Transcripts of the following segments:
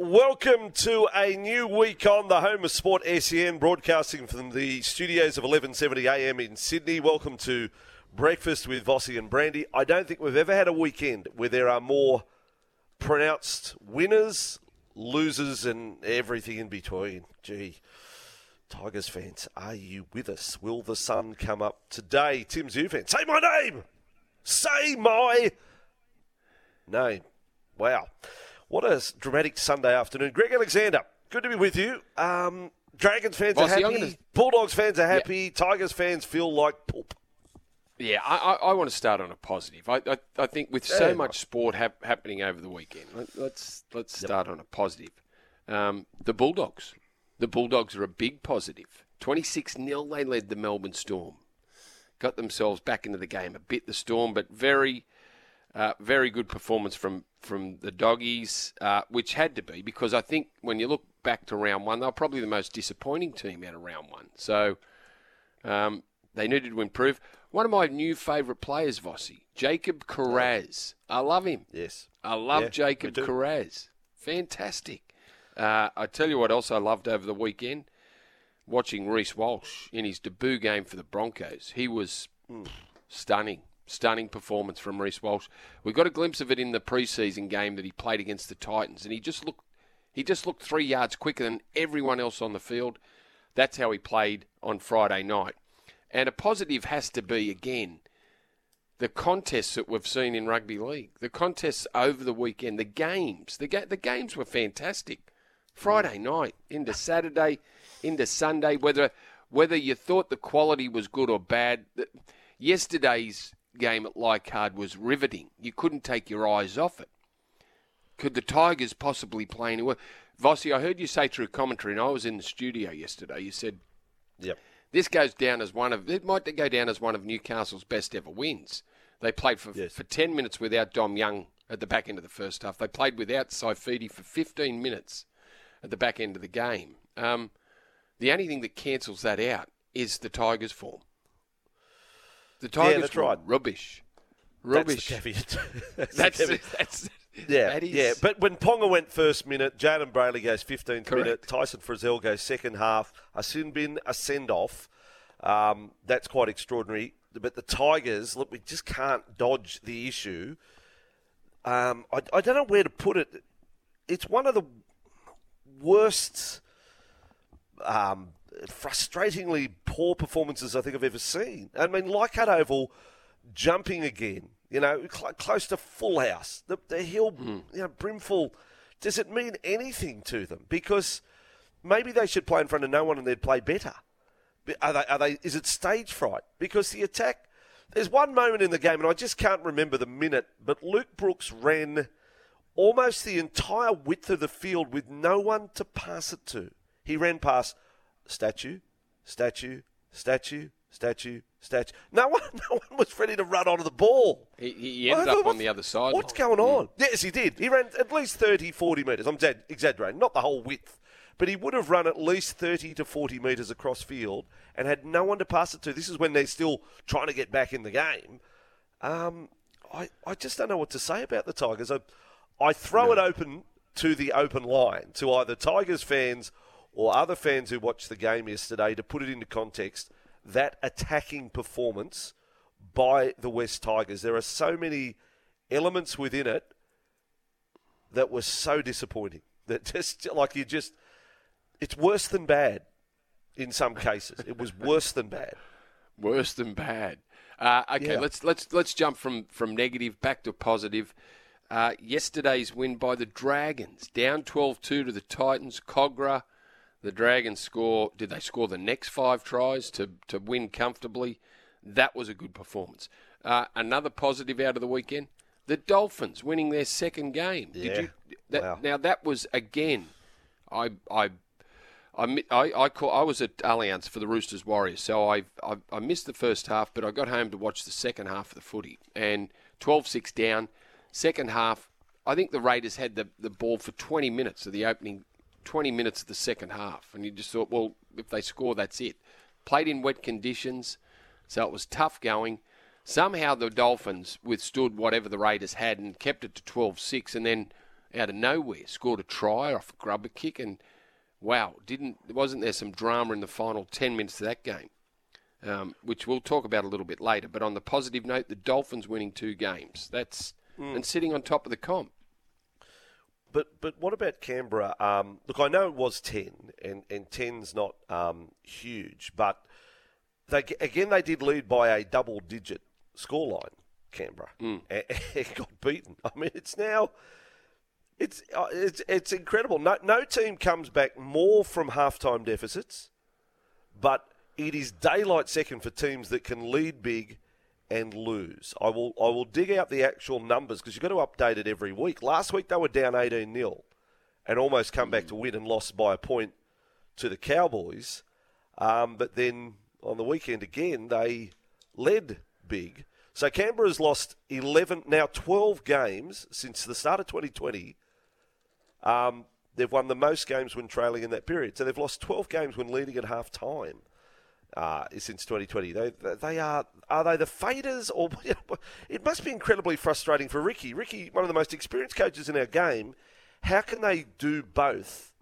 Welcome to a new week on the home of sport SEN, broadcasting from the studios of 1170 AM in Sydney. Welcome to breakfast with Vossi and Brandy. I don't think we've ever had a weekend where there are more pronounced winners, losers, and everything in between. Gee. Tigers fans, are you with us? Will the sun come up today? Tim Tszyu fan, say my name! Say my name. Wow. What a dramatic Sunday afternoon. Greg Alexander, good to be with you. Um, Dragons fans are happy. gonna- Bulldogs fans are happy. Tigers fans feel like poop. Yeah, I, I, I want to start on a positive. I, I, I think with so Yeah. much sport hap- happening over the weekend, let, let's let's start on a positive. Um, the Bulldogs, the Bulldogs are a big positive. Twenty six 0 they led the Melbourne Storm, got themselves back into the game a bit. The Storm, but very, uh, very good performance from from the doggies, uh, which had to be because I think when you look back to round one, they were probably the most disappointing team out of round one. So. Um, they needed to improve. One of my new favourite players, Vossi, Jacob Kiraz. I love him. Yes. I love Yeah, Jacob. Kiraz. Fantastic. Uh, I tell you what else I loved over the weekend? Watching Reece Walsh in his debut game for the Broncos. He was Hmm. stunning. Stunning performance from Reece Walsh. We got a glimpse of it in the preseason game that he played against the Titans, and he just looked he just looked three yards quicker than everyone else on the field. That's how he played on Friday night. And a positive has to be again the contests that we've seen in rugby league, the contests over the weekend, the games, the ga- the games were fantastic. Friday mm. night into Saturday, into Sunday, whether whether you thought the quality was good or bad, yesterday's game at Leichhardt was riveting. You couldn't take your eyes off it. Could the Tigers possibly play anywhere? Vossi, I heard you say through commentary, and I was in the studio yesterday. You said Yep. this goes down as one of it might go down as one of Newcastle's best ever wins. They played for Yes. for ten minutes without Dom Young at the back end of the first half. They played without Saifiti for fifteen minutes at the back end of the game. Um, the only thing that cancels that out is the Tigers' form. The Tigers' that's form, right. rubbish, That's rubbish. the caveat. that's, That's the caveat. that's Yeah, that is- yeah. But when Ponga went first minute, Jayden Brailey goes 15th Correct. minute, Tyson Frizell goes second half, a sin bin, a send off. Um, that's quite extraordinary. But the Tigers, look, we just can't dodge the issue. Um, I, I don't know where to put it. It's one of the worst, um, frustratingly poor performances I think I've ever seen. I mean, Leichhardt Oval jumping again, you know, cl- close to full house. The, the hill, hmm. you know, brimful. Does it mean anything to them? Because maybe they should play in front of no one and they'd play better. Are they, are they, is it stage fright? Because the attack, there's one moment in the game, and I just can't remember the minute, but Luke Brooks ran almost the entire width of the field with no one to pass it to. He ran past statue, statue, statue, statue, statue. No one, no one was ready to run onto the ball. He, he ended thought, up on the other side. What's going on? Yes, he did. He ran at least 30, 40 metres. I'm exa- exaggerating, not the whole width. But he would have run at least 30 to 40 metres across field and had no one to pass it to. This is when they're still trying to get back in the game. Um, I, I just don't know what to say about the Tigers. I, I throw it open to the open line to either Tigers fans or other fans who watched the game yesterday to put it into context. That attacking performance by the West Tigers. There are so many elements within it that were so disappointing. That just like you just, it's worse than bad. In some cases, it was worse than bad. Worse than bad. Uh, okay, Yeah. let's let's let's jump from from negative back to positive. Uh, yesterday's win by the Dragons, down 12-2 to the Titans. Cogra, the Dragons score. Did they score the next five tries to to win comfortably? That was a good performance. Uh, another positive out of the weekend: the Dolphins winning their second game. Yeah. Did you? That, Wow. Now that was again. I I I, I, I, call, I was at Allianz for the Roosters Warriors, so I, I I missed the first half, but I got home to watch the second half of the footy. And 12-6 down, second half, I think the Raiders had the, the ball for 20 minutes of the opening, 20 minutes of the second half. And you just thought, well, if they score, that's it. Played in wet conditions, so it was tough going. Somehow the Dolphins withstood whatever the Raiders had and kept it to 12-6, and then out of nowhere scored a try off a grubber kick and – wow, didn't wasn't there some drama in the final 10 minutes of that game, um, which we'll talk about a little bit later. But on the positive note, the Dolphins winning two games. That's mm. and sitting on top of the comp. But but what about Canberra? Um, look, I know it was 10, and, and 10's not um, huge, but they again they did lead by a double digit scoreline. Canberra mm. and, and got beaten. I mean, it's now it's uh, it's it's incredible. No no team comes back more from halftime deficits, but it is daylight second for teams that can lead big and lose. I will I will dig out the actual numbers because you've got to update it every week. Last week they were down 18 0 and almost come back to win and lost by a point to the Cowboys. Um, but then on the weekend again they led big. So Canberra's lost 11 now 12 games since the start of 2020 um, they've won the most games when trailing in that period. So they've lost 12 games when leading at half time. Uh, since 2020, they they are are they the faders or it must be incredibly frustrating for Ricky. Ricky, one of the most experienced coaches in our game, how can they do both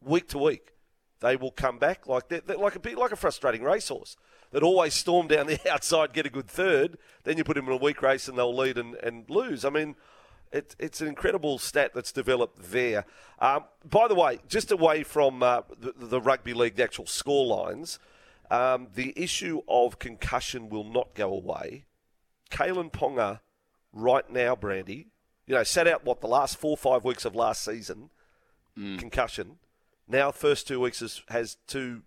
week to week? They will come back like they're, they're like a like a frustrating racehorse that always storm down the outside, get a good third, then you put them in a weak race and they'll lead and, and lose. I mean, it, it's an incredible stat that's developed there. Um, by the way, just away from uh, the, the, rugby league, the actual score lines, um, the issue of concussion will not go away. Kalyn Ponga, right now, Brandy, you know, sat out what the last four or five weeks of last season, mm. concussion. Now, first two weeks has, has two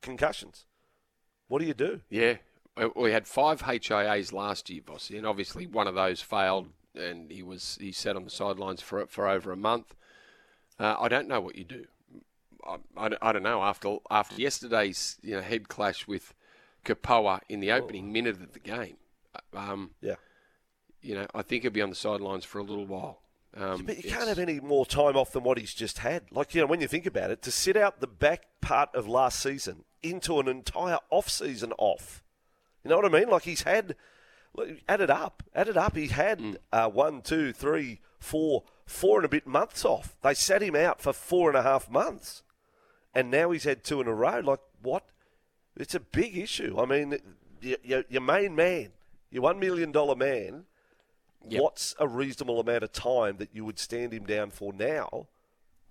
concussions. What do you do? Yeah, we had five HIAs last year, Vossi, and obviously one of those failed and he was he sat on the sidelines for for over a month. Uh, I don't know what you do. I, I, I, don't know after after yesterday's you know head clash with Kapoa in the opening oh. minute of the game. Uh, um, yeah, you know I think he'll be on the sidelines for a little while. Um, but you can't have any more time off than what he's just had. Like you know, when you think about it, to sit out the back part of last season into an entire off season off. You know what I mean? Like he's had add it up. Add it up. He had mm. uh, one, two, three, four, four and a bit months off. They sat him out for four and a half months, and now he's had two in a row. Like what? It's a big issue. I mean, your, your main man, your one million dollar man. Yep. What's a reasonable amount of time that you would stand him down for now?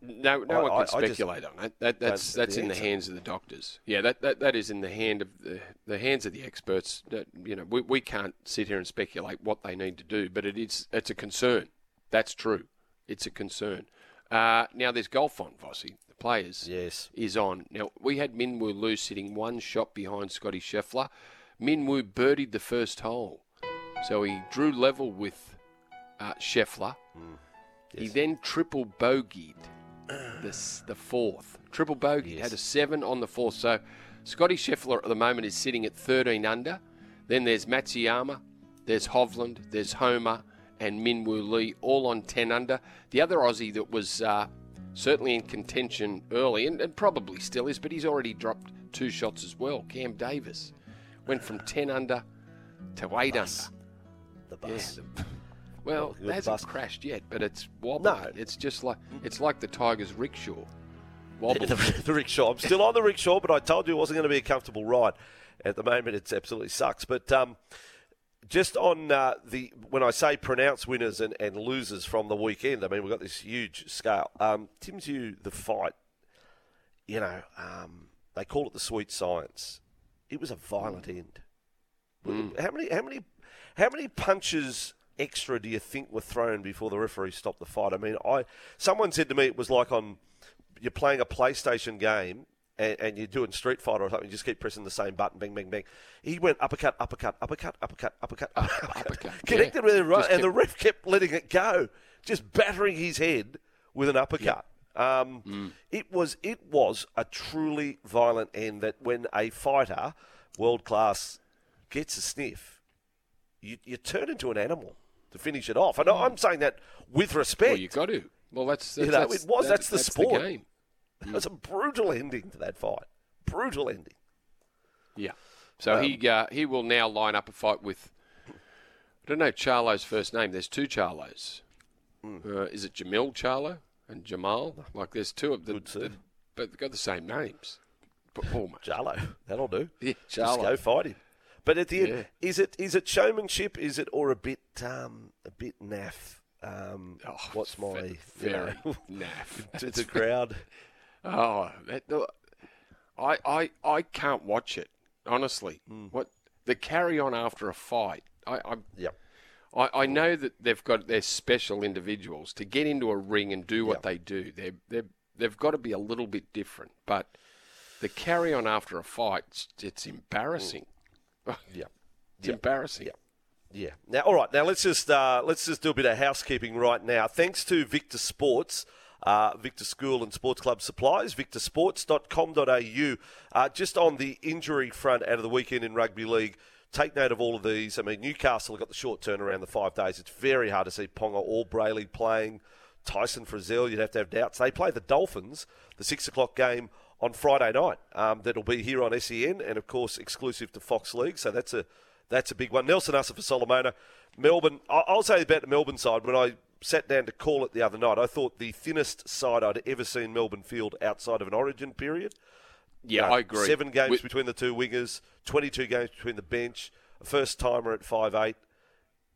No, no I, one can I, speculate on that. that that's that's in the hands of the doctors. Yeah, that, that, that is in the hand of the, the hands of the experts. That you know, we, we can't sit here and speculate what they need to do, but it is it's a concern. That's true. It's a concern. Uh, now there's golf on Vossi. The players yes is on. Now we had Minwoo Lee sitting one shot behind Scotty Scheffler. Minwoo birdied the first hole, so he drew level with uh, Scheffler. Mm. Yes. He then triple bogeyed this the fourth. Triple bogey. Yes. Had a seven on the fourth. So Scotty Scheffler at the moment is sitting at 13 under. Then there's Matsuyama, there's Hovland, there's Homa, and Minwoo Lee, all on 10 under. The other Aussie that was uh, certainly in contention early, and, and, probably still is, but he's already dropped two shots as well. Cam Davis went from 10 under to 8 under. The bus. Yeah, well, it hasn't bus. crashed yet, but it's wobbling. No. It's just like it's like the Tigers rickshaw. Wobbling. the, the rickshaw. I'm still on the rickshaw, but I told you it wasn't going to be a comfortable ride. At the moment, it absolutely sucks. But um, just on uh, the when I say pronounce winners and, and losers from the weekend, I mean we've got this huge scale. Um, Tim Tszyu, the fight, you know, um, they call it the sweet science. It was a violent end. Mm. How many? How many? How many punches extra do you think were thrown before the referee stopped the fight? I mean, I someone said to me it was like on you're playing a PlayStation game and, and, you're doing Street Fighter or something, you just keep pressing the same button, bing, bang, bang. He went uppercut, uppercut, uppercut, uppercut, uppercut, uppercut, uppercut. connected yeah. with it right, and the ref kept letting it go, just battering his head with an uppercut. Um, It was it was a truly violent end. That when a fighter, world class, gets a sniff, you, you turn into an animal to finish it off. And I'm saying that with respect. Well, you got to. Well, that's, that's You know, that's- it was- that's the sport. game. It was a brutal ending to that fight. Brutal ending. Yeah. So he uh, he will now line up a fight with. I don't know Charlo's first name. There's two Charlos. Hmm. Uh, is it Jamil Charlo and Jamal? Like there's two of them, Good sir. but they've got the same names. Jarlo, that'll do. Yeah, Just Charlo. go fight him. But at the end, is it is it showmanship? Is it or a bit um, a bit naff? Um, Oh, what's my ve- you know, naff. to the crowd? Oh, that, I, I, I can't watch it honestly. Hmm. What the carry on after a fight? I, I, Yep. I, I know that they've got their special individuals to get into a ring and do what Yep. they do. They they they've got to be a little bit different. But the carry on after a fight, it's, it's embarrassing. Yeah. It's embarrassing. Yeah. Yeah. Now, all right. Now let's just uh, let's just do a bit of housekeeping right now. Thanks to Victor Sports, uh, Victor School and Sports Club Supplies, victorsports.com.au. Uh, just on the injury front out of the weekend in rugby league, take note of all of these. I mean, Newcastle have got the short turnaround, the five days. It's very hard to see Ponga or Brailey playing. Tyson Frizell, you'd have to have doubts. They play the Dolphins, the six o'clock game on Friday night. Um, that'll be here on SEN and of course exclusive to Fox League. So that's a that's a big one. Nelson Asofa-Solomona, Melbourne. I'll say about the Melbourne side. When I sat down to call it the other night, I thought the thinnest side I'd ever seen Melbourne field outside of an Origin period. Yeah, I agree. Seven games With- between the two wingers, 22 games between the bench, a first timer at five eight.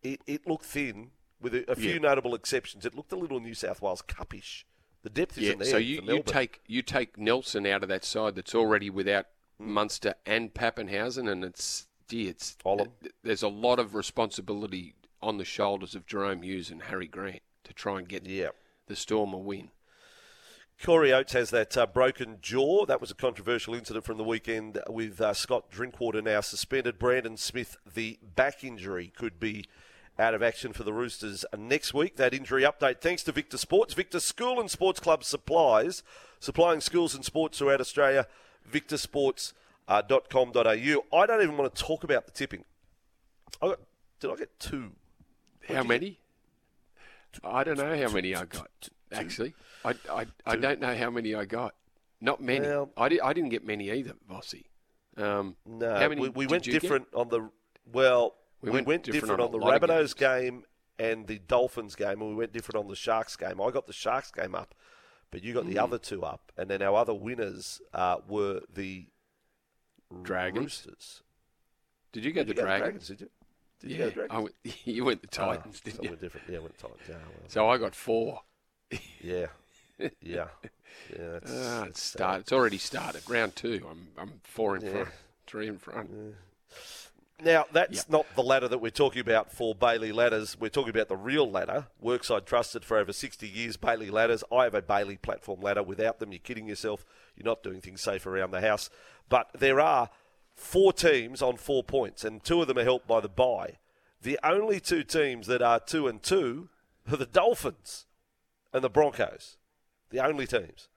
It, it looked thin, with a, a few Yeah. notable exceptions. It looked a little New South Wales Cupish. The depth isn't there. so you, you take you take Nelson out of that side that's already without Mm. Munster and Papenhuyzen, and it's gee, it's there's a lot of responsibility on the shoulders of Jahrome Hughes and Harry Grant to try and get Yeah. the Storm a win. Corey Oates has that uh, broken jaw. That was a controversial incident from the weekend with uh, Scott Drinkwater now suspended. Brandon Smith, the back injury, could be out of action for the Roosters next week. That injury update thanks to Victor Sports. Victor School and Sports Club supplies, supplying schools and sports throughout Australia. VictorSports.com.au. I don't even want to talk about the tipping. I got, did I get two? How many? I don't know how many I got. Actually, I, I, I don't know how many I got. Not many. Well- I, di- I didn't get many either, Vossi. Um, No, how many we, we went you get? different on the well. We, We went, went different, different on, on the Rabbitohs game and the Dolphins game, and we went different on the Sharks game. I got the Sharks game up, but you got Hmm. the other two up, and then our other winners uh, were the Dragons. Roosters. Did you get Did the you go Dragons? Did you? Did yeah, you go Dragons? I went, you went the Ah, Titans, so didn't you? we're different. Yeah, went Titans. Yeah, well, So I got four. yeah, yeah, yeah. It's, Ah, it's it's start. It's already started. Round two. I'm I'm four in Yeah. front, three in front. Now, that's Yep. not the ladder that we're talking about for Bailey Ladders. We're talking about the real ladder. Workside trusted for over 60 years, Bailey Ladders. I have a Bailey platform ladder. Without them, you're kidding yourself. You're not doing things safe around the house. But there are four teams on four points, and two of them are helped by the bye. The only two teams that are two and two are the Dolphins and the Broncos. The only teams.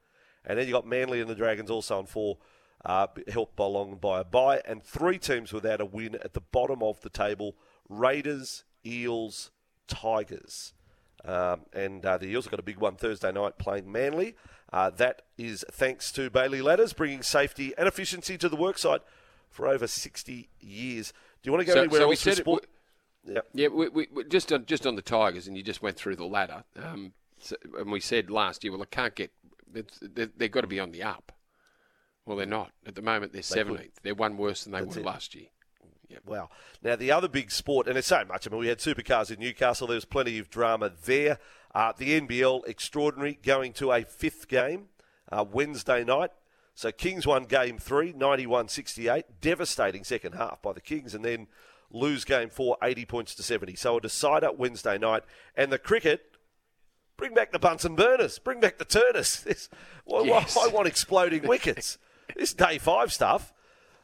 And then you've got Manly and the Dragons also on four, uh, helped along by a bye, and three teams without a win at the bottom of the table: Raiders, Eels, Tigers. Um, and uh, the Eels have got a big one Thursday night playing Manly. Uh, that is thanks to Bailey Ladders, bringing safety and efficiency to the worksite for over 60 years. Do you want to go So- anywhere so else with said it- sport? Yep. Yeah, we, we, we- just on, just on the Tigers, and you just went through the ladder. Um, so, and we said last year, well, it can't get. They, they've got to be on the up. Well, they're not at the moment. They're seventeenth. They're one worse than they That's were it. last year. Wow. Now, the other big sport, and it's so much, I mean, we had supercars in Newcastle. There was plenty of drama there. Uh, the NBL, extraordinary, going to a fifth game uh, Wednesday night. So Kings won game three, 91 68. Devastating second half by the Kings, and then lose game four, 80 points to 70. So a decider Wednesday night. And the cricket, bring back the Bunsen burners, bring back the Turners. This, well, Yes. I want exploding wickets. this day five stuff.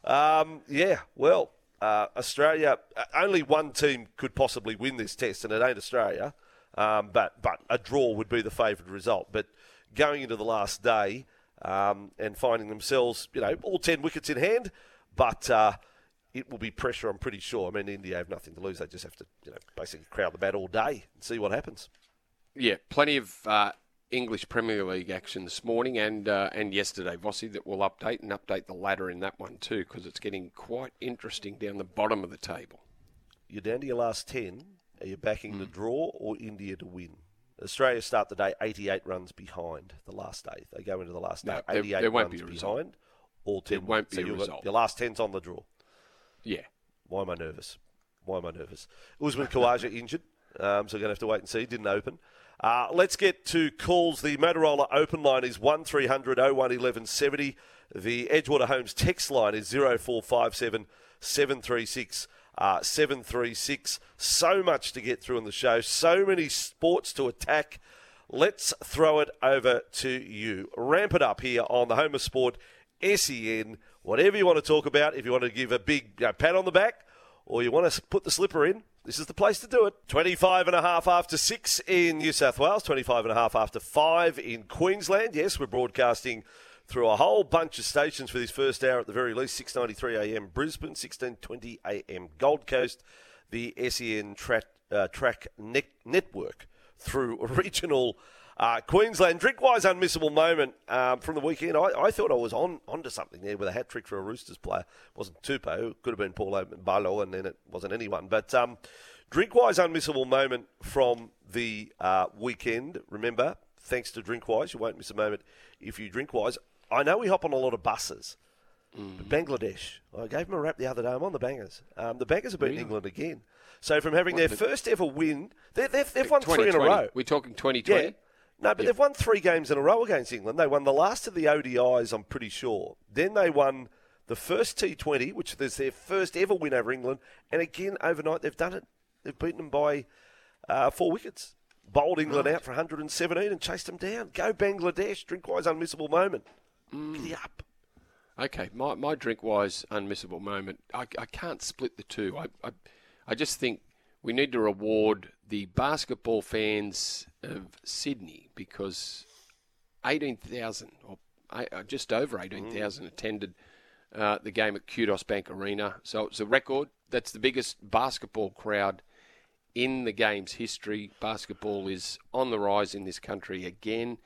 Um, yeah, well, uh, Australia, uh, only one team could possibly win this test, and it ain't Australia. Um, but but a draw would be the favourite result. But going into the last day um, and finding themselves, you know, all 10 wickets in hand. But uh, it will be pressure, I'm pretty sure. I mean, India have nothing to lose. They just have to, you know, basically crowd the bat all day and see what happens. Yeah, plenty of uh, English Premier League action this morning and uh, and yesterday, Vossi, that will update and update the ladder in that one too, because it's getting quite interesting down the bottom of the table. You're down to your last 10. Are you backing mm. the draw or India to win? Australia start the day 88 runs behind the last day. They go into the last day no, 88 there, there won't runs be behind. All 10 there won't be so a result. Your last 10's on the draw. Yeah. Why am I nervous? Why am I nervous? Usman Khawaja injured, um, so we're going to have to wait and see. Didn't open. Uh, let's get to calls. The Motorola open line is 1300 01 1170. The Edgewater Homes text line is 0457 736 uh, 736. So much to get through in the show, so many sports to attack. Let's throw it over to you. Ramp it up here on the Home of Sport, SEN. Whatever you want to talk about, if you want to give a big you know, pat on the back or you want to put the slipper in, this is the place to do it. 25 and a half after 6 in New South Wales, 25 and a half after 5 in Queensland. Yes, we're broadcasting through a whole bunch of stations for this first hour at the very least 6.93 a.m. Brisbane, 16.20 a.m. Gold Coast, the SEN tra- uh, Track ne- Network through regional uh, Queensland. Drinkwise unmissable moment um, from the weekend. I, I, thought I was on onto something there with a hat trick for a Roosters player. It wasn't Tupou, could have been Paulo Ballo, and then it wasn't anyone. But um, Drinkwise unmissable moment from the uh, weekend. Remember, thanks to Drinkwise, you won't miss a moment if you Drinkwise. I know we hop on a lot of buses. Mm. Bangladesh. I gave them a rap the other day. I'm on the bangers. Um, the bangers have beaten really? England again. So from having what, their first ever win, they've, they've, they've won three in a row. We're talking 2020? Yeah. No, but they've won three games in a row against England. They won the last of the ODIs, I'm pretty sure. Then they won the first T20, which is their first ever win over England. And again, overnight, they've done it. They've beaten them by uh, four wickets. Bowled England right. out for 117 and chased them down. Go Bangladesh. Drinkwise unmissable moment. Mm. Okay, my, my drink wise unmissable moment. I, I can't split the two. I, I, I just think we need to reward the basketball fans of Sydney because 18,000 or uh, just over 18,000 mm. attended uh, the game at Kudos Bank Arena. So it's a record. That's the biggest basketball crowd in the game's history. Basketball is on the rise in this country again.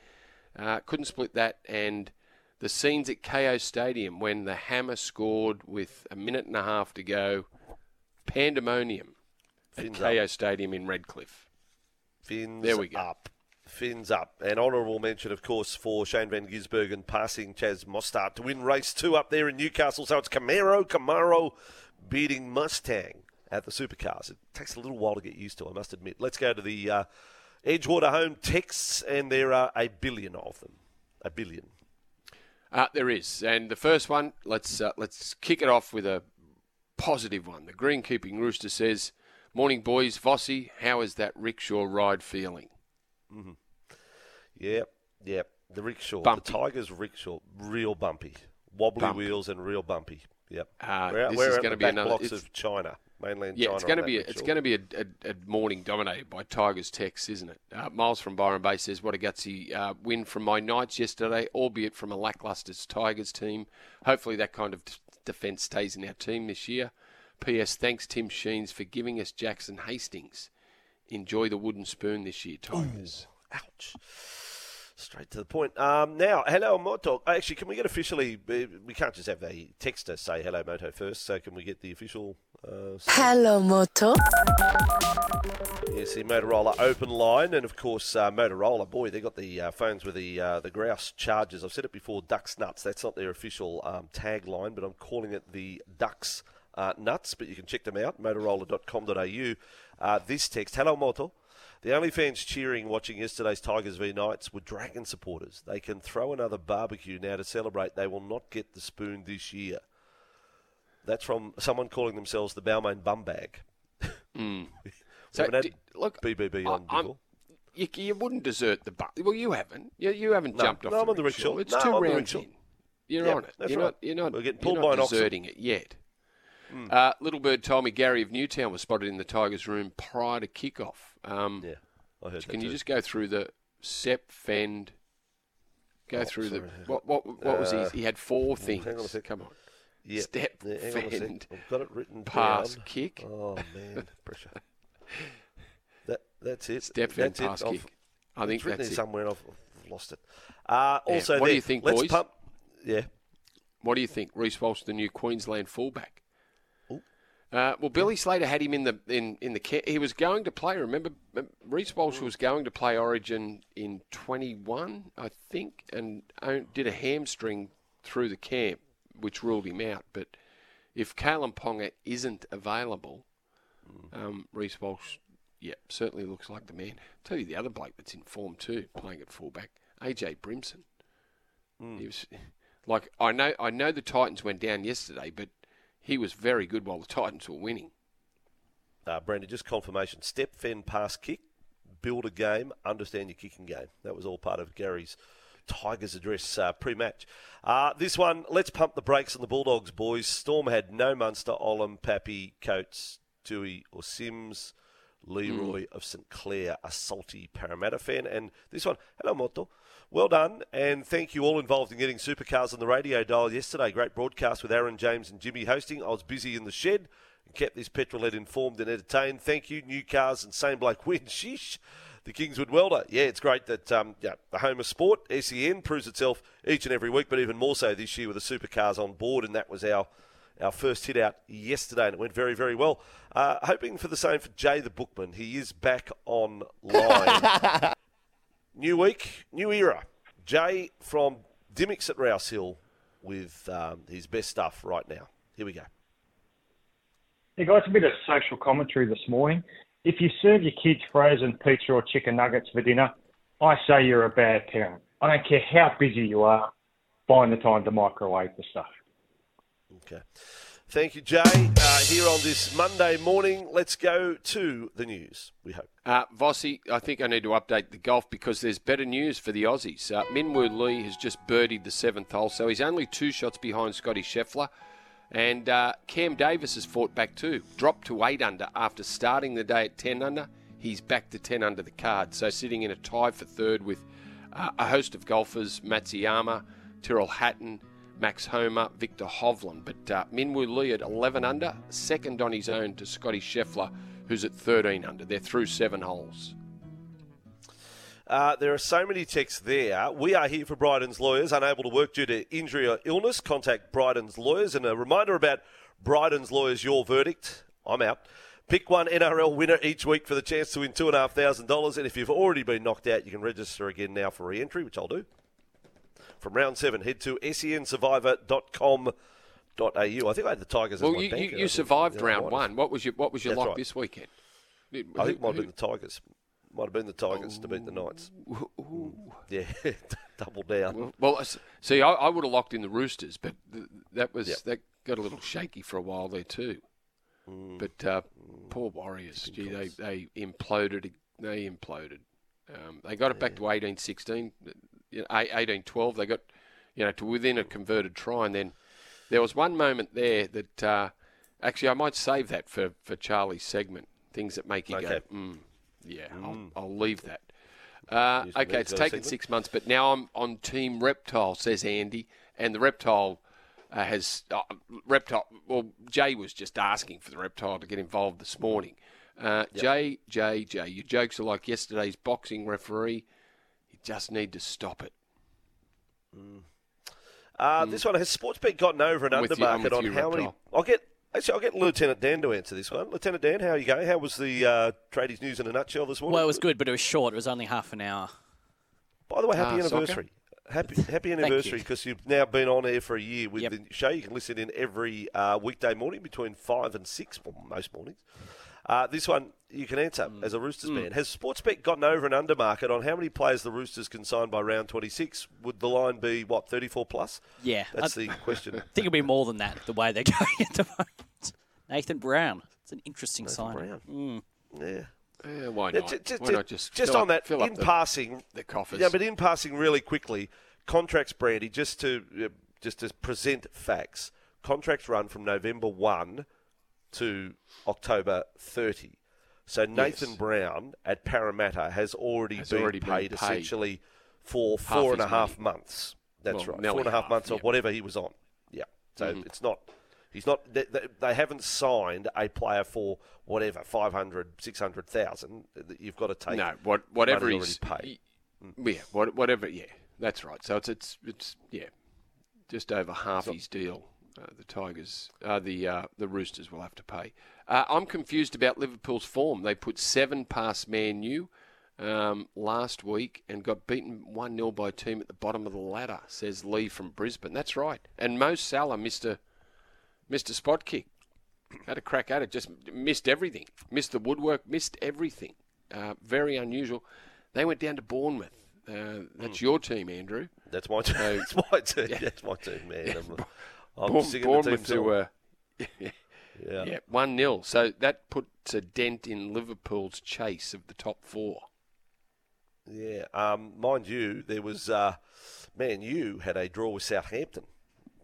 Uh, couldn't split that and the scenes at Kayo Stadium when the Hammer scored with a minute and a half to go, pandemonium at Fins up. Stadium in Redcliffe. Fins there we go. up. Fins up. An honourable mention, of course, for Shane Van Gisbergen passing Chaz Mostert to win race two up there in Newcastle. So it's Camaro, Camaro beating Mustang at the supercars. It takes a little while to get used to, I must admit. Let's go to the uh, Edgewater home texts, and there are a billion of them. A billion. Uh, there is, and the first one, let's uh, let's kick it off with a positive one. The greenkeeping rooster says, "Morning, boys. Vossi, how is that rickshaw ride feeling?" Mm-hmm. Yep, yep. The rickshaw, bumpy. the Tigers rickshaw, real bumpy, wobbly bumpy. wheels and real bumpy. Yep. Uh, we're, this we're is going to be another. Blocks of China mainland yeah, China. it's going to be a, it's going to be a, a, a, morning dominated by Tigers Tex, isn't it? Uh, Miles from Byron Bay says, "What a gutsy uh, win from my Knights yesterday, albeit from a lacklustre Tigers team. Hopefully, that kind of defence stays in our team this year." P.S. Thanks Tim Sheens for giving us Jackson Hastings. Enjoy the wooden spoon this year, Tigers. Ooh, ouch. Straight to the point. Um, now, hello, Moto. Actually, can we get officially? We can't just have a texter say hello, Moto first. So, can we get the official? Uh, hello, Moto. Yes, the Motorola open line, and of course, uh, Motorola. Boy, they got the uh, phones with the uh, the grouse chargers. I've said it before. Ducks nuts. That's not their official um, tagline, but I'm calling it the Ducks uh, nuts. But you can check them out. Motorola.com.au. Uh, this text: Hello, Moto. The only fans cheering watching yesterday's Tigers v Knights were Dragon supporters. They can throw another barbecue now to celebrate. They will not get the spoon this year. That's from someone calling themselves the Balmain Bum Bag. Mm. so, d- look, BBB on I'm, you, you, wouldn't desert the bum. Well, you haven't. You, you haven't no, jumped off no, I'm on the rickshaw. It's no, two I'm rounds in. You're yep, on it. You're right. not. You're not. We're getting pulled by not deserting it yet. Mm. Uh, Little Bird told me Gary of Newtown was spotted in the Tigers' room prior to kickoff. Um, yeah. I heard Can you just go through the Sep Fend Go Oh, through sorry. the what what what was Uh, he? He had four things. hang on a sec. Come on. Yeah. Step, Yeah, hang on a sec. fend, I've got it written pass, down. kick. Oh man, pressure. That that's it. Step fend, that's it. pass, I've- kick. I think it's written that's it. somewhere and I've I've lost it. Uh, Yeah. also, What do you think, let's boys? Pump, yeah. What do you think? Reece Walsh, the new Queensland fullback. Uh, well, Billy Slater had him in the in in the he was going to play. Remember, Reece Walsh was going to play Origin in 21, I think, and did a hamstring through the camp, which ruled him out. But if Kalyn Ponga isn't available, um, Reece Walsh, yeah, certainly looks like the man. tell you the other bloke that's in form too, playing at fullback, AJ Brimson. He was like I know I know the Titans went down yesterday, but he was very good while the Titans were winning. Uh, Brandon, just confirmation. Step, fend, pass, kick, build a game, understand your kicking game. That was all part of Gary's Tigers address uh, pre-match. Uh, this one, let's pump the brakes on the Bulldogs, boys. Storm had no Munster, Ollam, Pappy, Coates, Dewey or Sims. Leroy of St Clair, a salty Parramatta fan. And this one, hello Moto. Well done, and thank you all involved in getting supercars on the radio dial yesterday. Great broadcast with Aaron, James, and Jimmy hosting. I was busy in the shed and kept this petrolhead informed and entertained. Thank you, new cars and same bloke win. Sheesh. The Kingswood Welder. Yeah, it's great that um, yeah, the home of sport, SEN, proves itself each and every week, but even more so this year with the supercars on board, and that was our our first hit out yesterday, and it went very, very well. Uh, hoping for the same for Jay the Bookman. He is back online. new week, new era. Jay from Dimmicks at Rouse Hill with um, his best stuff right now. Here we go. Hey guys, a bit of social commentary this morning. If you serve your kids frozen pizza or chicken nuggets for dinner, I say you're a bad parent. I don't care how busy you are, find the time to microwave the stuff. Okay. Thank you, Jay. Uh, here on this Monday morning, let's go to the news, we hope. Uh, Vossi, I think I need to update the golf because there's better news for the Aussies. Uh, Minwoo Lee has just birdied the seventh hole, so he's only two shots behind Scotty Scheffler. And uh, Cam Davis has fought back too. Dropped to 8 under after starting the day at 10 under. He's back to 10 under the card. So sitting in a tie for third with uh, a host of golfers Matsuyama, Tyrrell Hatton, Max Homa, Viktor Hovland. But uh, Minwoo Lee at 11 under, second on his own to Scotty Scheffler, who's at 13 under. They're through seven holes. Uh, there are so many texts there. We are here for Bryden's lawyers, unable to work due to injury or illness. Contact Bryden's lawyers. And a reminder about Bryden's lawyers, your verdict. I'm out. Pick one NRL winner each week for the chance to win $2,500. And if you've already been knocked out, you can register again now for re entry, which I'll do. From round seven, head to sensurvivor.com.au. I think I had the Tigers as Well, my you, banker. you, you survived round one. What was your What was your That's lock right. this weekend? I think it who- might have been the Tigers. Might have been the Tigers to beat the Knights. Yeah, double down. Well, s- see, I, I would have locked in the Roosters, but th- that was Yep. that got a little shaky for a while there too. Mm. But uh, poor Warriors, gee, they they imploded. They imploded. Um, they got it back to 18 16, you know, 18 12. They got you know to within a converted try, and then there was one moment there that uh, actually I might save that for for Charlie's segment. Things that make you Okay. go, mm, yeah, I'll, I'll leave that. Uh, okay, it's taken segment. six months, but now I'm on Team Reptile, says Andy, and the Reptile uh, has uh, Reptile. Well, Jay was just asking for the Reptile to get involved this morning. Uh, Jay, Jay, Jay, your jokes are like yesterday's boxing referee. You just need to stop it. Uh, This one has Sportsbet gotten over an I'm with you- I'm undermarket on how many? I'll get actually I'll get Lieutenant Dan to answer this one. Lieutenant Dan, how are you going? How was the uh, tradies news in a nutshell this morning? Well, it was good, but it was short. It was only half an hour. By the way, happy soccer? anniversary. Happy happy anniversary because you've now been on air for a year with Yep. the show. You can listen in every uh, weekday morning between five and six, well, most mornings. Uh, this one you can answer Mm. as a Roosters fan. Has Sportsbet gotten over an undermarket on how many players the Roosters can sign by round 26? Would the line be, what, 34 plus? Yeah, That's I the question. I think it'll be more than that. The way they're going at the moment. Nathan Brown. It's an interesting Nathan sign. Brown. Yeah. Eh, why Yeah, not? ju- ju- why not just just on up- that, in the, passing, the coffers? yeah, but in passing, really quickly, contracts, Brandy, just to uh, just to present facts. Contracts run from November one to October thirty. So Nathan Yes. Brown at Parramatta has already Has been already been paid, paid. essentially for four and a half months. That's Well, right, four and a half half, months yeah. or whatever he was on. Yeah, so Mhm. it's not. He's not. They, they, haven't signed a player for whatever 500, 600,000 that You've got to take. No, what, whatever he's paid. y- Yeah, what, whatever. Yeah, that's right. So it's it's it's yeah, just over half his deal. Uh, the Tigers, uh, the uh, the Roosters will have to pay. Uh, I'm confused about Liverpool's form. They put seven past Man U um, last week and got beaten one 0 by a team at the bottom of the ladder. Says Lee from Brisbane. That's right. And Mo Salah Mister a spot kick. Had a crack at it. Just missed everything. Missed the woodwork. Missed everything. Uh, very unusual. They went down to Bournemouth. Uh, that's your team, Andrew. That's my team. So- That's my team. That's my team, man. I'm, I'm Bourne- the Bournemouth team who were yeah. yeah one 0 So that puts a dent in Liverpool's chase of the top four. Yeah, um, mind you, there was uh, Man U had a draw with Southampton,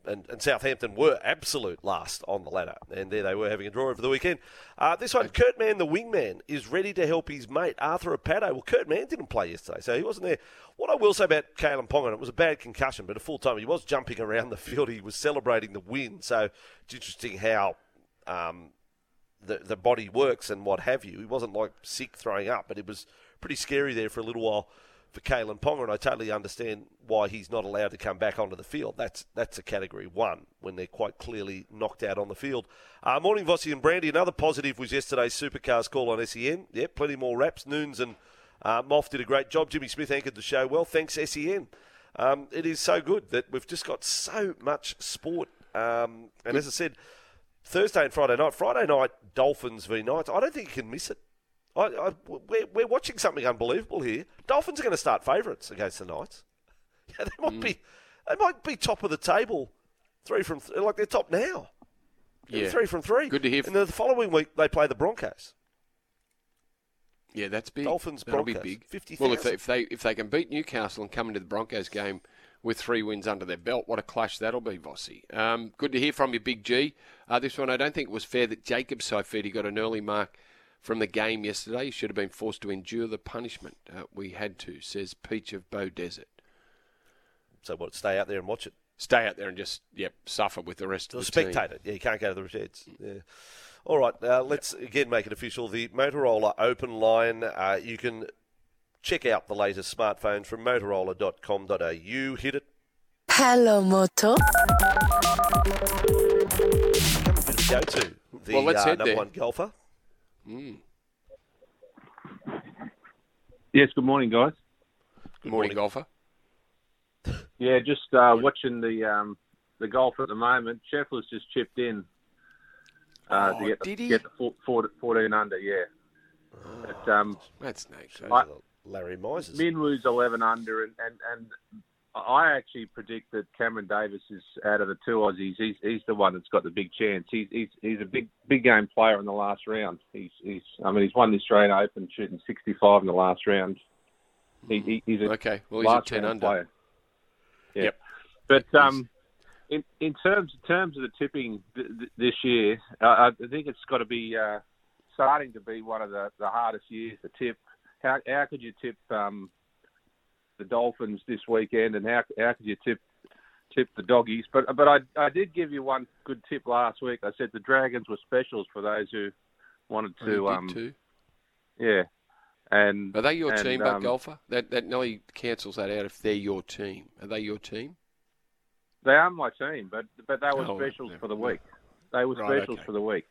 and, and Southampton were absolute last on the ladder, and there they were having a draw over the weekend. Uh, this one, Kurt Mann, the wingman, is ready to help his mate Arthur Apato. Well, Kurt Mann didn't play yesterday, so he wasn't there. What I will say about Kalyn Ponga, it was a bad concussion, but a full time he was jumping around the field. He was celebrating the win, so it's interesting how. Um, the the body works and what have you. He wasn't like sick throwing up, but it was pretty scary there for a little while for Kalyn Ponga, and I totally understand why he's not allowed to come back onto the field. That's that's a category one when they're quite clearly knocked out on the field. Uh, morning, Vossi and Brandy. Another positive was yesterday's Supercars call on SEN. Yeah, plenty more raps. Noons and uh, Moff did a great job. Jimmy Smith anchored the show well. Thanks, SEN. Um, it is so good that we've just got so much sport. Um, and as I said, Thursday and Friday night. Friday night, Dolphins v Knights. I don't think you can miss it. I, I, we're, we're watching something unbelievable here. Dolphins are going to start favourites against the Knights. Yeah, they might be. They might be top of the table, three from th- like they're top now. Yeah. three from three. Good to hear And then the following week they play the Broncos. Yeah, that's big. Dolphins, That'll Broncos, be big. 50,000. well, if they, if they if they can beat Newcastle and come into the Broncos game with three wins under their belt, what a clash that'll be, Vossi. Um, good to hear from you, Big G. Uh, this one, I don't think it was fair that Jacob Saifiti got an early mark from the game yesterday. He should have been forced to endure the punishment. Uh, we had to, says Peach of Bow Desert. So what? Stay out there and watch it. Stay out there and just yep suffer with the rest The of the team. spectator. Yeah, you can't go to the sheds. Yeah. All right, uh, let's again make it official. The Motorola Open Line. Uh, you can check out the latest smartphones from Motorola.com.au. Hit it. Hello, Moto. Go to the Well, let's uh, head number there. one golfer. Mm. Yes, good morning, guys. Good morning, golfer. Yeah, just uh, watching the um, the golf at the moment. Scheffler's just chipped in uh, Oh, to get the, did he? get the four, four, 14 under, yeah. But um, That's nice. good. I- Larry Misers. Minwoo's 11 under, and, and, and I actually predict that Cameron Davis is out of the two Aussies. He's he's the one that's got the big chance. He's he's, he's a big big game player in the last round. He's he's I mean he's won the Australian Open shooting 65 in the last round. He, he, he's a Okay, well he's last ten under. player. Yeah. Yep. But um, in in terms terms of the tipping th- th- this year, uh, I think it's got to be uh, starting to be one of the, the hardest years to tip. How how could you tip um, the Dolphins this weekend, and how how could you tip tip the doggies? But but I I did give you one good tip last week. I said the Dragons were specials for those who wanted Oh, to um too. yeah. And Are they your and, team, but um, golfer? That that nearly cancels that out if they're your team. Are they your team? They are my team, but but they were Oh, specials for the week. They were Right, specials okay. for the week.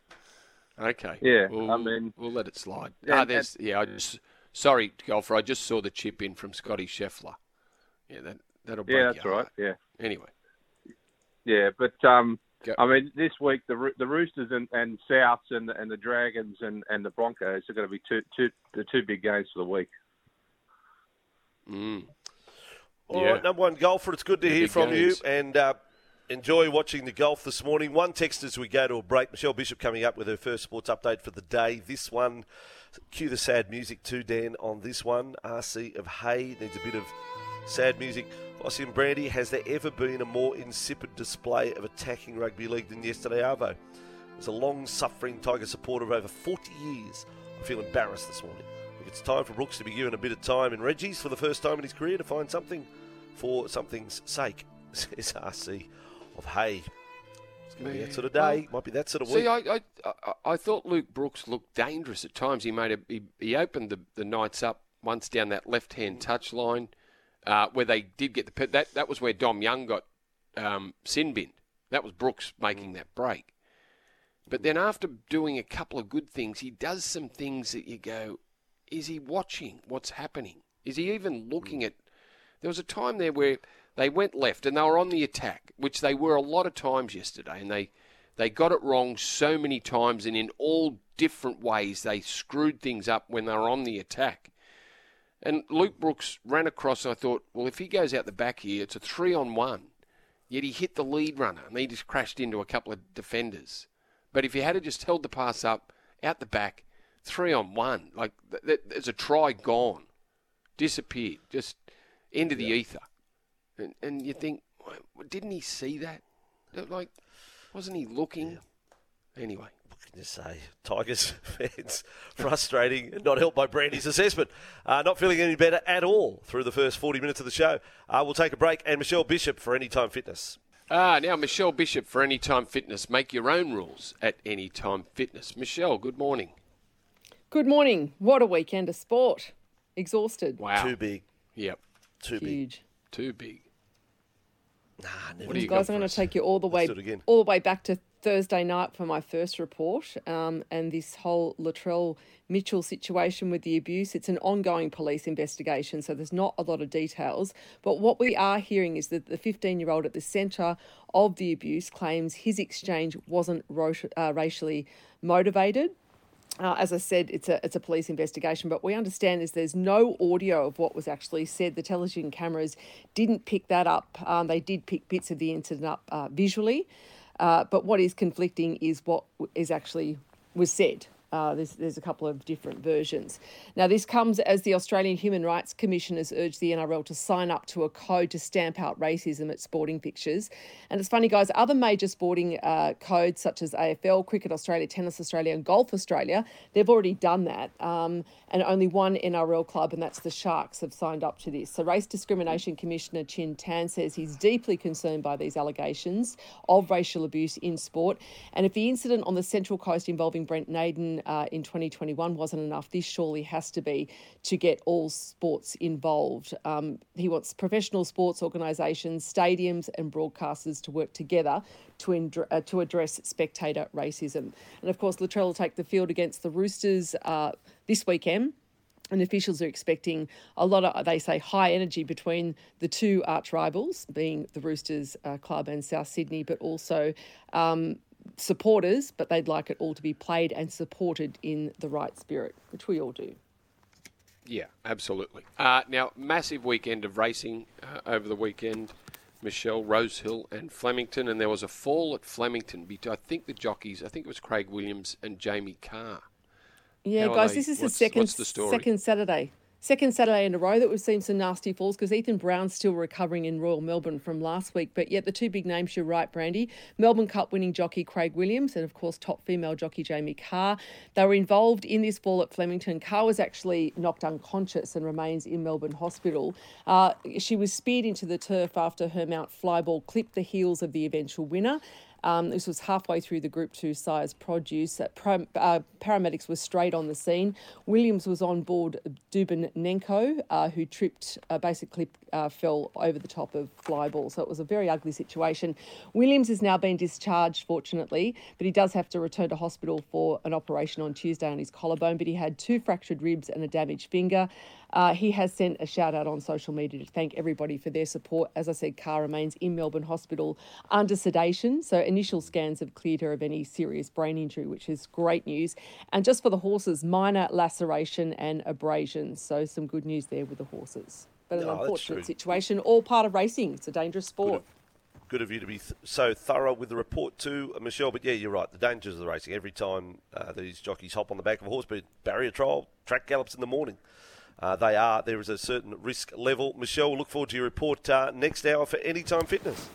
Okay. Yeah, We'll, I mean- we'll let it slide. Yeah, ah, there's yeah. I just sorry, golfer. I just saw the chip in from Scotty Scheffler. Yeah, that that'll break Yeah, that's your right. heart. Yeah, Anyway, yeah, but um, Go. I mean, this week the the Roosters and, and Souths and the, and the Dragons and, and the Broncos are going to be two two the two big games for the week. mm. All right, Yeah. number one golfer. It's good to Yeah, hear from games. you and uh, enjoy watching the golf this morning. One text as we go to a break. Michelle Bishop coming up with her first sports update for the day. This one, cue the sad music too, Dan, on this one. RC of Hay needs a bit of sad music. Vossi and Brandy, has there ever been a more insipid display of attacking rugby league than yesterday, Arvo? As a long suffering Tiger supporter of over 40 years, I feel embarrassed this morning. It's time for Brooks to be given a bit of time in Reggie's for the first time in his career to find something for something's sake, says RC of Hay. It's going to be that sort of day. Might be that sort of week. See, I, I, I, I thought Luke Brooks looked dangerous at times. He made a he, he opened the, the Knights up once down that left hand touch line, uh, where they did get the pe- that that was where Dom Young got um, sin binned. That was Brooks making that break. But then after doing a couple of good things, he does some things that you go, is he watching what's happening? Is he even looking at? There was a time there where they went left and they were on the attack, which they were a lot of times yesterday, and they they got it wrong so many times, and in all different ways they screwed things up when they were on the attack. And Luke Brooks ran across. And I thought, well, if he goes out the back here, it's a three on one. Yet he hit the lead runner, and he just crashed into a couple of defenders. But if he had just held the pass up out the back, three on one, like th- th- there's a try gone, disappeared, just into the ether. And, and you think, didn't he see that? Like, wasn't he looking? Anyway, What can you say? Tigers fans frustrating and not helped by Brandy's assessment. Uh, not feeling any better at all through the first 40 minutes of the show. Uh, we'll take a break and Michelle Bishop for Anytime Fitness. Ah, now Michelle Bishop for Anytime Fitness. Make your own rules at Anytime Fitness. Michelle, good morning. Good morning. What a weekend of sport. Exhausted. Wow. Too big. Yep. Too big. Huge. Too big. Nah, never. What you Guys, I'm going to take you all the way again. all the way back to Thursday night for my first report. Um, and this whole Latrell Mitchell situation with the abuse, it's an ongoing police investigation, so there's not a lot of details. But what we are hearing is that the 15 year old at the centre of the abuse claims his exchange wasn't ro- uh, racially motivated. Uh, as I said, it's a it's a police investigation, but we understand is there's no audio of what was actually said. The television cameras didn't pick that up. Um, they did pick bits of the incident up uh, visually, uh, but what is conflicting is what is actually was said. Uh, there's, there's a couple of different versions. Now, this comes as the Australian Human Rights Commission has urged the NRL to sign up to a code to stamp out racism at sporting fixtures. And it's funny, guys, other major sporting uh, codes such as AFL, Cricket Australia, Tennis Australia, and Golf Australia, they've already done that. Um, and only one NRL club, and that's the Sharks, have signed up to this. So, Race Discrimination Commissioner Chin Tan says he's deeply concerned by these allegations of racial abuse in sport. And if the incident on the Central Coast involving Brent Naden uh, in 2021 wasn't enough, this surely has to be to get all sports involved. Um, he wants professional sports organisations, stadiums, and broadcasters to work together to, indr- uh, to address spectator racism. And of course, Latrell will take the field against the Roosters uh, this weekend. And officials are expecting a lot of, they say, high energy between the two arch rivals, being the Roosters uh, Club and South Sydney, but also um, supporters. But they'd like it all to be played and supported in the right spirit, which we all do. Yeah, absolutely. Uh, now, massive weekend of racing uh, over the weekend. Michelle, Rosehill, and Flemington, and there was a fall at Flemington. I think the jockeys, I think it was Craig Williams and Jamie Kah. Yeah, How guys, this is the second the second Saturday. Second Saturday in a row that we've seen some nasty falls because Ethan Brown's still recovering in Royal Melbourne from last week. But yet the two big names, you're right, Brandy. Melbourne Cup winning jockey Craig Williams and of course top female jockey Jamie Kah. They were involved in this fall at Flemington. Kah was actually knocked unconscious and remains in Melbourne Hospital. Uh, she was speared into the turf after her Mount Flyball clipped the heels of the eventual winner. Um, this was halfway through the Group 2 Sires' Produce. Uh, pro, uh, paramedics were straight on the scene. Williams was on board Dubin Nenko, uh, who tripped, uh, basically uh, fell over the top of Flyball. So it was a very ugly situation. Williams has now been discharged, fortunately, but he does have to return to hospital for an operation on Tuesday on his collarbone. But he had two fractured ribs and a damaged finger. Uh, he has sent a shout out on social media to thank everybody for their support. As I said, Kah remains in Melbourne Hospital under sedation. So initial scans have cleared her of any serious brain injury, which is great news. And just for the horses, minor laceration and abrasions. So some good news there with the horses. But an Oh, unfortunate situation, all part of racing. It's a dangerous sport. Good of you to be th- so thorough with the report too, uh, Michelle. But yeah, you're right. The dangers of the racing. Every time uh, these jockeys hop on the back of a horse, but barrier trial, track gallops in the morning. Uh, they are. There is a certain risk level. Michelle, look forward to your report uh, next hour for Anytime Fitness.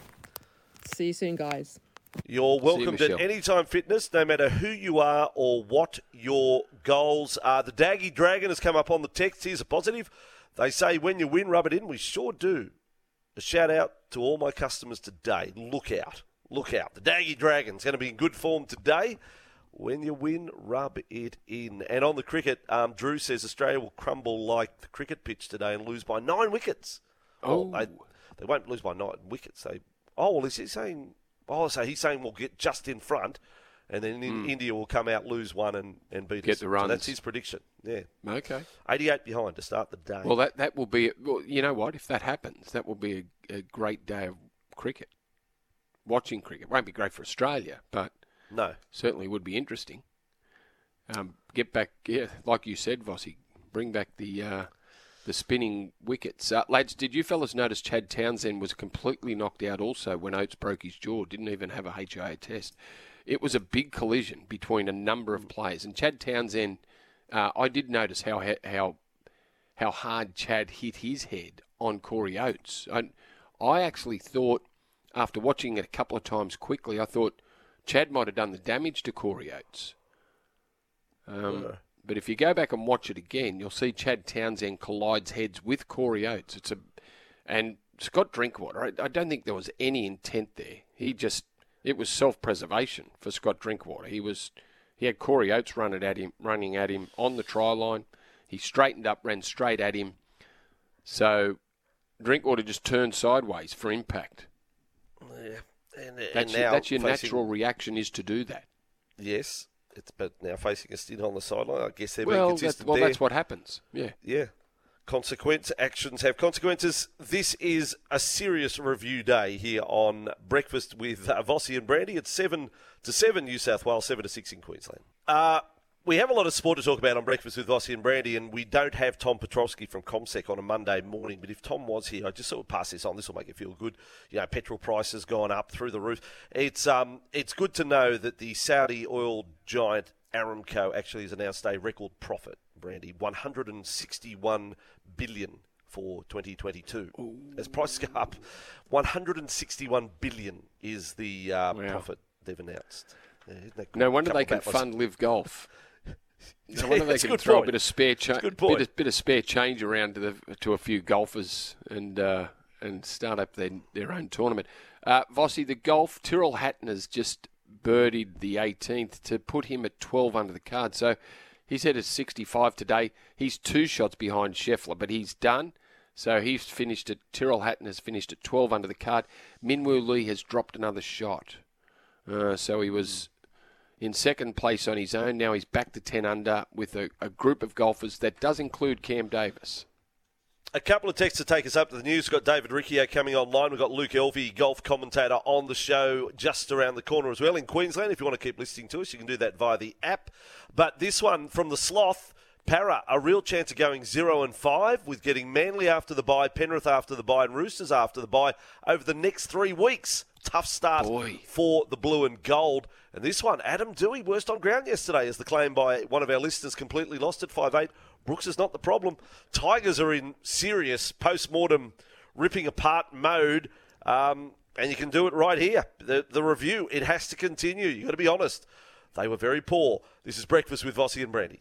See you soon, guys. You're welcomed at Michelle. Anytime Fitness, no matter who you are or what your goals are. The Daggy Dragon has come up on the text. Here's a positive. They say, when you win, rub it in. We sure do. A shout out to all my customers today. Look out. Look out. The Daggy Dragon's going to be in good form today. When you win, rub it in. And on the cricket, um, Drew says Australia will crumble like the cricket pitch today and lose by nine wickets. Oh. Well, they, they won't lose by nine wickets. They, oh, well, is he saying? Oh, so he's saying we'll get just in front, and then in, India will come out, lose one, and, and beat. Get us. the So runs. that's his prediction. Yeah, Okay. 88 behind to start the day. Well, that that will be. Well, you know what? If that happens, that will be a, a great day of cricket. Watching cricket won't be great for Australia, but no, certainly would be interesting. Um, get back, yeah, like you said, Vossi, bring back the uh, the spinning wickets. Uh, lads, did you fellas notice Chad Townsend was completely knocked out also when Oates broke his jaw? Didn't even have a HIA test. It was a big collision between a number of players, and Chad Townsend. Uh, I did notice how how how hard Chad hit his head on Corey Oates. I, I actually thought, after watching it a couple of times quickly, I thought Chad might have done the damage to Corey Oates. Um, But if you go back and watch it again, you'll see Chad Townsend collides heads with Corey Oates. It's a and Scott Drinkwater. I, I don't think there was any intent there. He just it was self-preservation for Scott Drinkwater. He was he had Corey Oates running at him, running at him on the try line. He straightened up, ran straight at him. So Drinkwater just turned sideways for impact. And, That's and your, now that's your facing- natural reaction is to do that. Yes, it's but now facing a stint on the sideline. I guess they're Well, being consistent well, there. that's what happens. Yeah. Yeah. Consequence actions have consequences. This is a serious review day here on Breakfast with uh, Vossi and Brandy. It's 7 to 7 New South Wales, 7 to 6 in Queensland. Uh, we have a lot of sport to talk about on Breakfast with Vossi and Brandy, and we don't have Tom Piotrowski from CommSec on a Monday morning. But if Tom was here, I just sort of pass this on. This will make you feel good. You know, petrol prices gone up through the roof. It's um, it's good to know that the Saudi oil giant Aramco actually has announced a record profit. Brandy, 161 billion for 2022. As prices go up, 161 billion is the uh, Wow. profit they've announced. Yeah, isn't that good? No wonder they can fund live golf. No wonder they can throw point. a bit of spare cha- a bit of, bit of spare change around to the to a few golfers and uh, and start up their their own tournament. Uh, Vossi, the golf Tyrrell Hatton has just birdied the 18th to put him at 12 under the card. So he's at a 65 today. He's two shots behind Scheffler, but he's done. So he's finished at Tyrrell Hatton has finished at 12 under the card. Minwoo Lee has dropped another shot. Uh, so he was in second place on his own. Now he's back to 10 under with a, a group of golfers that does include Cam Davis. A couple of texts to take us up to the news. We've got David Riccio coming online. We've got Luke Elvey, golf commentator, on the show just around the corner as well in Queensland. If you want to keep listening to us, you can do that via the app. But this one from the Sloth, Parra, a real chance of going 0 and 5 with getting Manly after the bye, Penrith after the bye, and Roosters after the bye over the next three weeks. Tough start Boy. for the blue and gold. And this one, Adam Doueihi, worst on ground yesterday, is the claim by one of our listeners completely lost at five eight. Brooks is not the problem. Tigers are in serious post mortem ripping apart mode. Um, and you can do it right here. The, the review, it has to continue. You've got to be honest. They were very poor. This is Breakfast with Vossi and Brandy.